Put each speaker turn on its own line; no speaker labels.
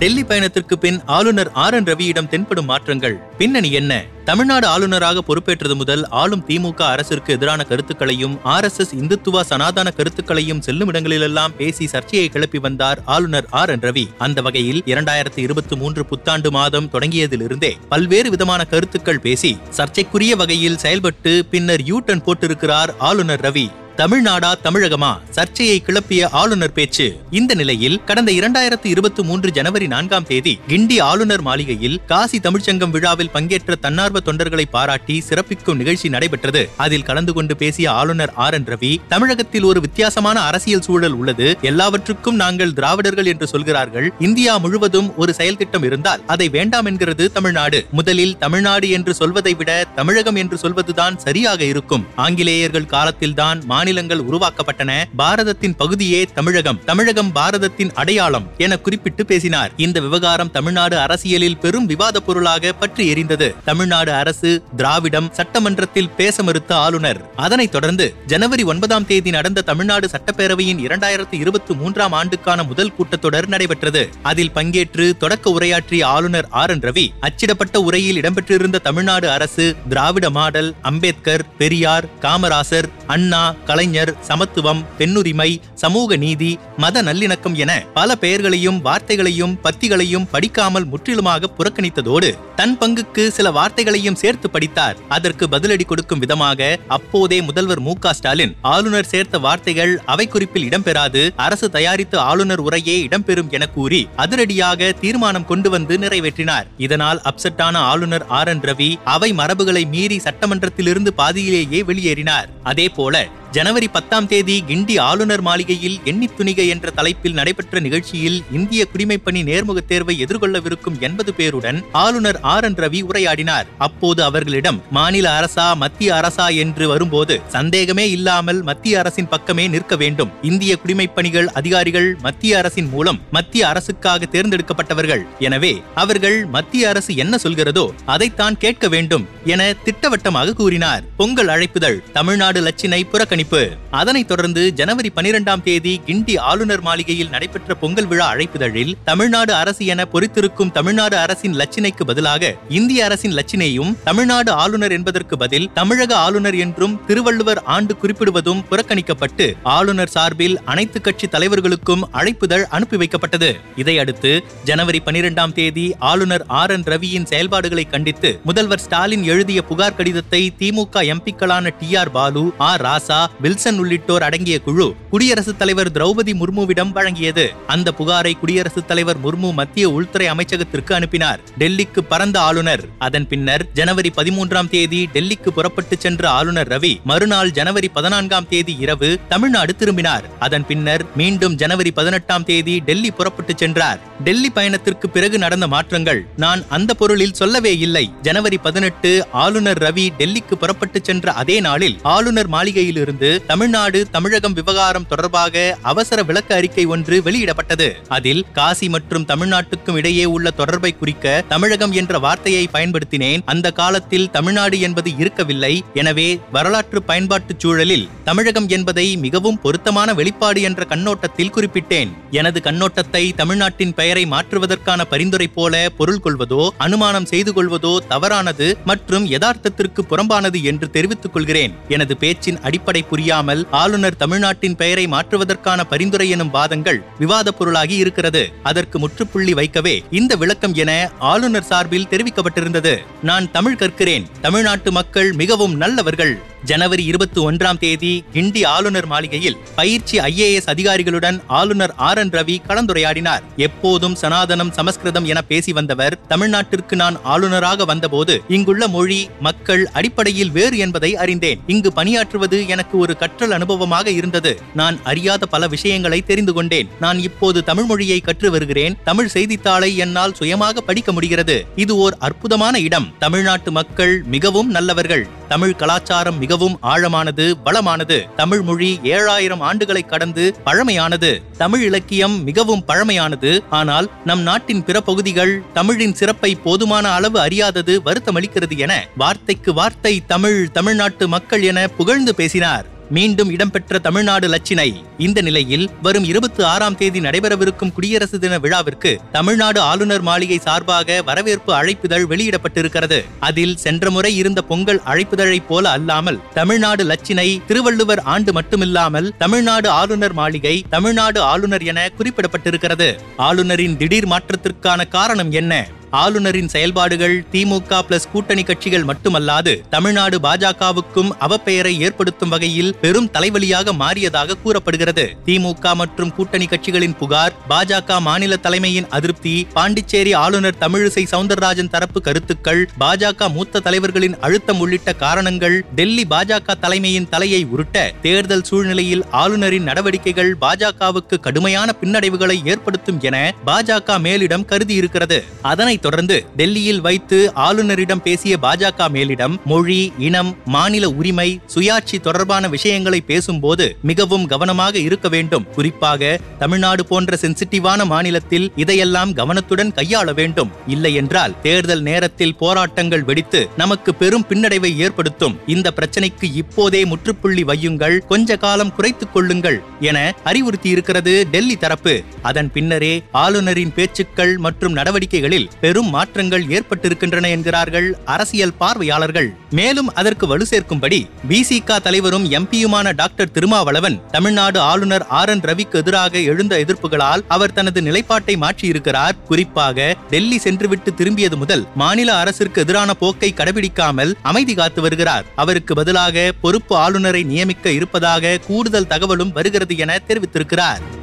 டெல்லி பயணத்திற்கு பின் ஆளுநர் R N ரவியிடம் தென்படும் மாற்றங்கள். பின்னணி என்ன? தமிழ்நாடு ஆளுநராக பொறுப்பேற்றது முதல் ஆளும் திமுக அரசிற்கு எதிரான கருத்துக்களையும் ஆர் எஸ் எஸ் இந்துத்துவ சனாதன கருத்துக்களையும் செல்லும் இடங்களிலெல்லாம் பேசி சர்ச்சையை கிளப்பி வந்தார் ஆளுநர் ஆர் என் ரவி. அந்த வகையில் இரண்டாயிரத்தி இருபத்தி மூன்று புத்தாண்டு மாதம் தொடங்கியதிலிருந்தே பல்வேறு விதமான கருத்துக்கள் பேசி சர்ச்சைக்குரிய வகையில் செயல்பட்டு பின்னர் யூ டர்ன் போட்டிருக்கிறார் ஆளுநர் ரவி. தமிழ்நாடா தமிழகமா? சர்ச்சையை கிளப்பிய ஆளுநர் பேச்சு. இந்த நிலையில் கடந்த இரண்டாயிரத்து இருபத்தி மூன்று ஜனவரி நான்காம் தேதி கிண்டி ஆளுநர் மாளிகையில் காசி தமிழ்ச்சங்கம் விழாவில் பங்கேற்ற தன்னார்வ தொண்டர்களை பாராட்டி சிறப்பிக்கும் நிகழ்ச்சி நடைபெற்றது. அதில் கலந்து கொண்டு பேசிய ஆளுநர் ஆர் என் ரவி தமிழகத்தில் ஒரு வித்தியாசமான அரசியல் சூழல் உள்ளது. எல்லாவற்றுக்கும் நாங்கள் திராவிடர்கள் என்று சொல்கிறார்கள். இந்தியா முழுவதும் ஒரு செயல் திட்டம் இருந்தால் அதை வேண்டாம் என்கிறது தமிழ்நாடு. முதலில் தமிழ்நாடு என்று சொல்வதை விட தமிழகம் என்று சொல்வதுதான் சரியாக இருக்கும். ஆங்கிலேயர்கள் காலத்தில்தான் மாநில மாநிலங்கள் உருவாக்கப்பட்டன. பாரதத்தின் பகுதியே தமிழகம். தமிழகம் பாரதத்தின் அடையாளம் என குறிப்பிட்டு பேசினார். இந்த விவகாரம் தமிழ்நாடு அரசியலில் பெரும் விவாத பொருளாக பற்றி எரிந்தது. தமிழ்நாடு அரசு திராவிடம் சட்டமன்றத்தில் பேச மறுத்த ஆளுநர். அதனைத் தொடர்ந்து ஜனவரி ஒன்பதாம் தேதி நடந்த தமிழ்நாடு சட்டப்பேரவையின் இரண்டாயிரத்தி இருபத்தி மூன்றாம் ஆண்டுக்கான முதல் கூட்டத்தொடர் நடைபெற்றது. அதில் பங்கேற்று தொடக்க உரையாற்றிய ஆளுநர் ஆர். என். ரவி அச்சிடப்பட்ட உரையில் இடம்பெற்றிருந்த தமிழ்நாடு அரசு திராவிட மாடல் அம்பேத்கர் பெரியார் காமராசர் அண்ணா கலைஞர் சமத்துவம் பெண்ணுரிமை சமூக நீதி மத நல்லிணக்கம் என பல பெயர்களையும் வார்த்தைகளையும் பத்திகளையும் படிக்காமல் முற்றிலுமாக புறக்கணித்ததோடு தன் பங்குக்கு சில வார்த்தைகளையும் சேர்த்து படித்தார். அதற்கு பதிலடி கொடுக்கும் விதமாக அப்போதே முதல்வர் மு ஸ்டாலின் ஆளுநர் சேர்த்த வார்த்தைகள் அவை குறிப்பில் இடம்பெறாது அரசு தயாரித்த ஆளுநர் உரையே இடம்பெறும் என கூறி அதிரடியாக தீர்மானம் கொண்டு வந்து நிறைவேற்றினார். இதனால் அப்செட்டான ஆளுநர் ஆர் என் ரவி அவை மரபுகளை மீறி சட்டமன்றத்திலிருந்து பாதியிலேயே வெளியேறினார். அதே போல ஜனவரி பத்தாம் தேதி கிண்டி ஆளுநர் மாளிகையில் எண்ணித் துணிக என்ற தலைப்பில் நடைபெற்ற நிகழ்ச்சியில் இந்திய குடிமைப்பணி நேர்முகத் தேர்வை எதிர்கொள்ளவிருக்கும் எண்பது பேருடன் ஆளுநர் ஆர் என் ரவி உரையாடினார். அப்போது அவர்களிடம் மாநில அரசா மத்திய அரசா என்று வரும்போது சந்தேகமே இல்லாமல் மத்திய அரசின் பக்கமே நிற்க வேண்டும். இந்திய குடிமைப்பணிகள் அதிகாரிகள் மத்திய அரசின் மூலம் மத்திய அரசுக்காக தேர்ந்தெடுக்கப்பட்டவர்கள். எனவே அவர்கள் மத்திய அரசு என்ன சொல்கிறதோ அதைத்தான் கேட்க வேண்டும் என திட்டவட்டமாக கூறினார். பொங்கல் அழைப்புதல் தமிழ்நாடு லட்சினை புறக்கணி புறக்கணிப்பு அதனைத் தொடர்ந்து ஜனவரி பனிரெண்டாம் தேதி கிண்டி ஆளுநர் மாளிகையில் நடைபெற்ற பொங்கல் விழா அழைப்புதழில் தமிழ்நாடு அரசு என பொறித்திருக்கும் தமிழ்நாடு அரசின் லட்சினைக்கு பதிலாக இந்திய அரசின் லட்சினையும் தமிழ்நாடு ஆளுநர் என்பதற்கு பதில் தமிழக ஆளுநர் என்றும் திருவள்ளுவர் ஆண்டு குறிப்பிடுவதும் புறக்கணிக்கப்பட்டு ஆளுநர் சார்பில் அனைத்து கட்சி தலைவர்களுக்கும் அழைப்புதழ் அனுப்பி வைக்கப்பட்டது. இதையடுத்து ஜனவரி பனிரெண்டாம் தேதி ஆளுநர் ஆர் என் ரவியின் செயல்பாடுகளை கண்டித்து முதல்வர் ஸ்டாலின் எழுதிய புகார் கடிதத்தை திமுக எம்பிக்களான T R Baalu R Raja Wilson உள்ளிட்டோர் அடங்கிய குழு குடியரசுத் தலைவர் திரௌபதி முர்முவிடம் வழங்கியது. அந்த புகாரை குடியரசுத் தலைவர் முர்மு மத்திய உள்துறை அமைச்சகத்திற்கு அனுப்பினார். டெல்லிக்கு பறந்த ஆளுநர். அதன் பின்னர் ஜனவரி பதிமூன்றாம் தேதி டெல்லிக்கு புறப்பட்டு சென்ற ஆளுநர் ரவி மறுநாள் ஜனவரி பதினான்காம் தேதி இரவு தமிழ்நாடு திரும்பினார். அதன் பின்னர் மீண்டும் ஜனவரி பதினெட்டாம் தேதி டெல்லி புறப்பட்டு சென்றார். டெல்லி பயணத்திற்கு பிறகு நடந்த மாற்றங்கள் நான் அந்த பொருளில் சொல்லவே இல்லை. ஜனவரி பதினெட்டு ஆளுநர் ரவி டெல்லிக்கு புறப்பட்டு சென்ற அதே நாளில் ஆளுநர் மாளிகையிலிருந்து தமிழ்நாடு தமிழகம் விவகாரம் தொடர்பாக அவசர விளக்க அறிக்கை ஒன்று வெளியிடப்பட்டது. அதில் காசி மற்றும் தமிழ்நாட்டுக்கும் இடையே உள்ள தொடர்பை குறிக்க தமிழகம் என்ற வார்த்தையை பயன்படுத்தினேன். அந்த காலத்தில் தமிழ்நாடு என்பது இருக்கவில்லை. எனவே வரலாற்று பயன்பாட்டுச் சூழலில் தமிழகம் என்பதை மிகவும் பொருத்தமான வெளிப்பாடு என்ற கண்ணோட்டத்தில் குறிப்பிட்டேன். எனது கண்ணோட்டத்தை தமிழ்நாட்டின் பெயர் மாற்றுவதற்கான பரிந்துரை போல பொருள் கொள்வதோ அனுமானம் செய்து கொள்வதோ தவறானது மற்றும் யதார்த்தத்திற்கு புறம்பானது என்று தெரிவித்துக் கொள்கிறேன். எனது பேச்சின் அடிப்படை புரியாமல் ஆளுநர் தமிழ்நாட்டின் பெயரை மாற்றுவதற்கான பரிந்துரை எனும் வாதங்கள் விவாத பொருளாகி இருக்கிறது. அதற்கு முற்றுப்புள்ளி வைக்கவே இந்த விளக்கம் என ஆளுநர் சார்பில் தெரிவிக்கப்பட்டிருந்தது. நான் தமிழ் கற்கிறேன். தமிழ்நாட்டு மக்கள் மிகவும் நல்லவர்கள். ஜனவரி இருபத்தி ஒன்றாம் தேதி கிண்டி ஆளுநர் மாளிகையில் பயிற்சி ஐஏஎஸ் அதிகாரிகளுடன் ஆளுநர் ஆர் என் ரவி கலந்துரையாடினார். எப்போதும் சனாதனம் சமஸ்கிருதம் என பேசி வந்தவர் தமிழ்நாட்டிற்கு நான் ஆளுநராக வந்தபோது இங்குள்ள மொழி மக்கள் அடிப்படையில் வேறு என்பதை அறிந்தேன். இங்கு பணியாற்றுவது எனக்கு ஒரு கற்றல் அனுபவமாக இருந்தது. நான் அறியாத பல விஷயங்களை தெரிந்து கொண்டேன். நான் இப்போது தமிழ் மொழியை கற்று வருகிறேன். தமிழ் செய்தித்தாளை என்னால் சுயமாக படிக்க முடிகிறது. இது ஓர் அற்புதமான இடம். தமிழ்நாட்டு மக்கள் மிகவும் நல்லவர்கள். தமிழ் கலாச்சாரம் மிகவும் ஆழமானது வளமானது. தமிழ் மொழி ஏழாயிரம் ஆண்டுகளை கடந்து பழமையானது. தமிழ் இலக்கியம் மிகவும் பழமையானது. ஆனால் நம் நாட்டின் பிற பகுதிகள் தமிழின் சிறப்பை போதுமான அளவு அறியாதது வருத்தமளிக்கிறது என வார்த்தைக்கு வார்த்தை தமிழ் தமிழ்நாட்டு மக்கள் என புகழ்ந்து பேசினார். மீண்டும் இடம்பெற்ற தமிழ்நாடு லட்சினை இந்த நிலையில் வரும் இருபத்தி ஆறாம் தேதி நடைபெறவிருக்கும் குடியரசு தின விழாவிற்கு தமிழ்நாடு ஆளுநர் மாளிகை சார்பாக வரவேற்பு அழைப்பிதழ் வெளியிடப்பட்டிருக்கிறது. அதில் சென்ற முறை இருந்த பொங்கல் அழைப்பிதழைப் போல அல்லாமல் தமிழ்நாடு லட்சினை திருவள்ளுவர் ஆண்டு மட்டுமில்லாமல் தமிழ்நாடு ஆளுநர் மாளிகை தமிழ்நாடு ஆளுநர் என குறிப்பிடப்பட்டிருக்கிறது. ஆளுநரின் திடீர் மாற்றத்திற்கான காரணம் என்ன? ஆளுநரின் செயல்பாடுகள் திமுக பிளஸ் கூட்டணி கட்சிகள் மட்டுமல்லாது தமிழ்நாடு பாஜகவுக்கும் அவப்பெயரை ஏற்படுத்தும் வகையில் பெரும் தலைவலியாக மாறியதாக கூறப்படுகிறது. திமுக மற்றும் கூட்டணி கட்சிகளின் புகார் பாஜக மாநில தலைமையின் அதிருப்தி பாண்டிச்சேரி ஆளுநர் தமிழிசை சவுந்தரராஜன் தரப்பு கருத்துக்கள் பாஜக மூத்த தலைவர்களின் அழுத்தம் உள்ளிட்ட காரணங்கள் டெல்லி பாஜக தலைமையின் தலையை உருட்ட தேர்தல் சூழ்நிலையில் ஆளுநரின் நடவடிக்கைகள் பாஜகவுக்கு கடுமையான பின்னடைவுகளை ஏற்படுத்தும் என பாஜக மேலிடம் கருதியிருக்கிறது. அதனை தொடர்ந்து டெல்லியில் வைத்து ஆளுநரிடம் பேசிய பாஜக மேலிடம் மொழி இனம் மாநில உரிமை சுயாட்சி தொடர்பான விஷயங்களை பேசும்போது மிகவும் கவனமாக இருக்க வேண்டும். குறிப்பாக தமிழ்நாடு போன்ற சென்சிட்டிவான மாநிலத்தில் இதையெல்லாம் கவனத்துடன் கையாள வேண்டும். இல்லை என்றால் தேர்தல் நேரத்தில் போராட்டங்கள் வெடித்து நமக்கு பெரும் பின்னடைவை ஏற்படுத்தும். இந்த பிரச்சனைக்கு இப்போதே முற்றுப்புள்ளி வையுங்கள். கொஞ்ச காலம் குறைத்துக் கொள்ளுங்கள் என அறிவுறுத்தியிருக்கிறது டெல்லி தரப்பு. அதன் பின்னரே ஆளுநரின் பேச்சுக்கள் மற்றும் நடவடிக்கைகளில் பெரும் மாற்றங்கள் ஏற்பட்டிருக்கின்றன என்கிறார்கள் அரசியல் பார்வையாளர்கள். மேலும் அதற்கு வலு சேர்க்கும்படி பிசிக தலைவரும் எம்பியுமான டாக்டர் திருமாவளவன் தமிழ்நாடு ஆளுநர் ஆர் என் ரவிக்கு எதிராக எழுந்த எதிர்ப்புகளால் அவர் தனது நிலைப்பாட்டை மாற்றியிருக்கிறார். குறிப்பாக டெல்லி சென்றுவிட்டு திரும்பியது முதல் மாநில அரசிற்கு எதிரான போக்கை கடைபிடிக்காமல் அமைதி காத்து வருகிறார். அவருக்கு பதிலாக பொறுப்பு ஆளுநரை நியமிக்க இருப்பதாக கூடுதல் தகவலும் வருகிறது என தெரிவித்திருக்கிறார்.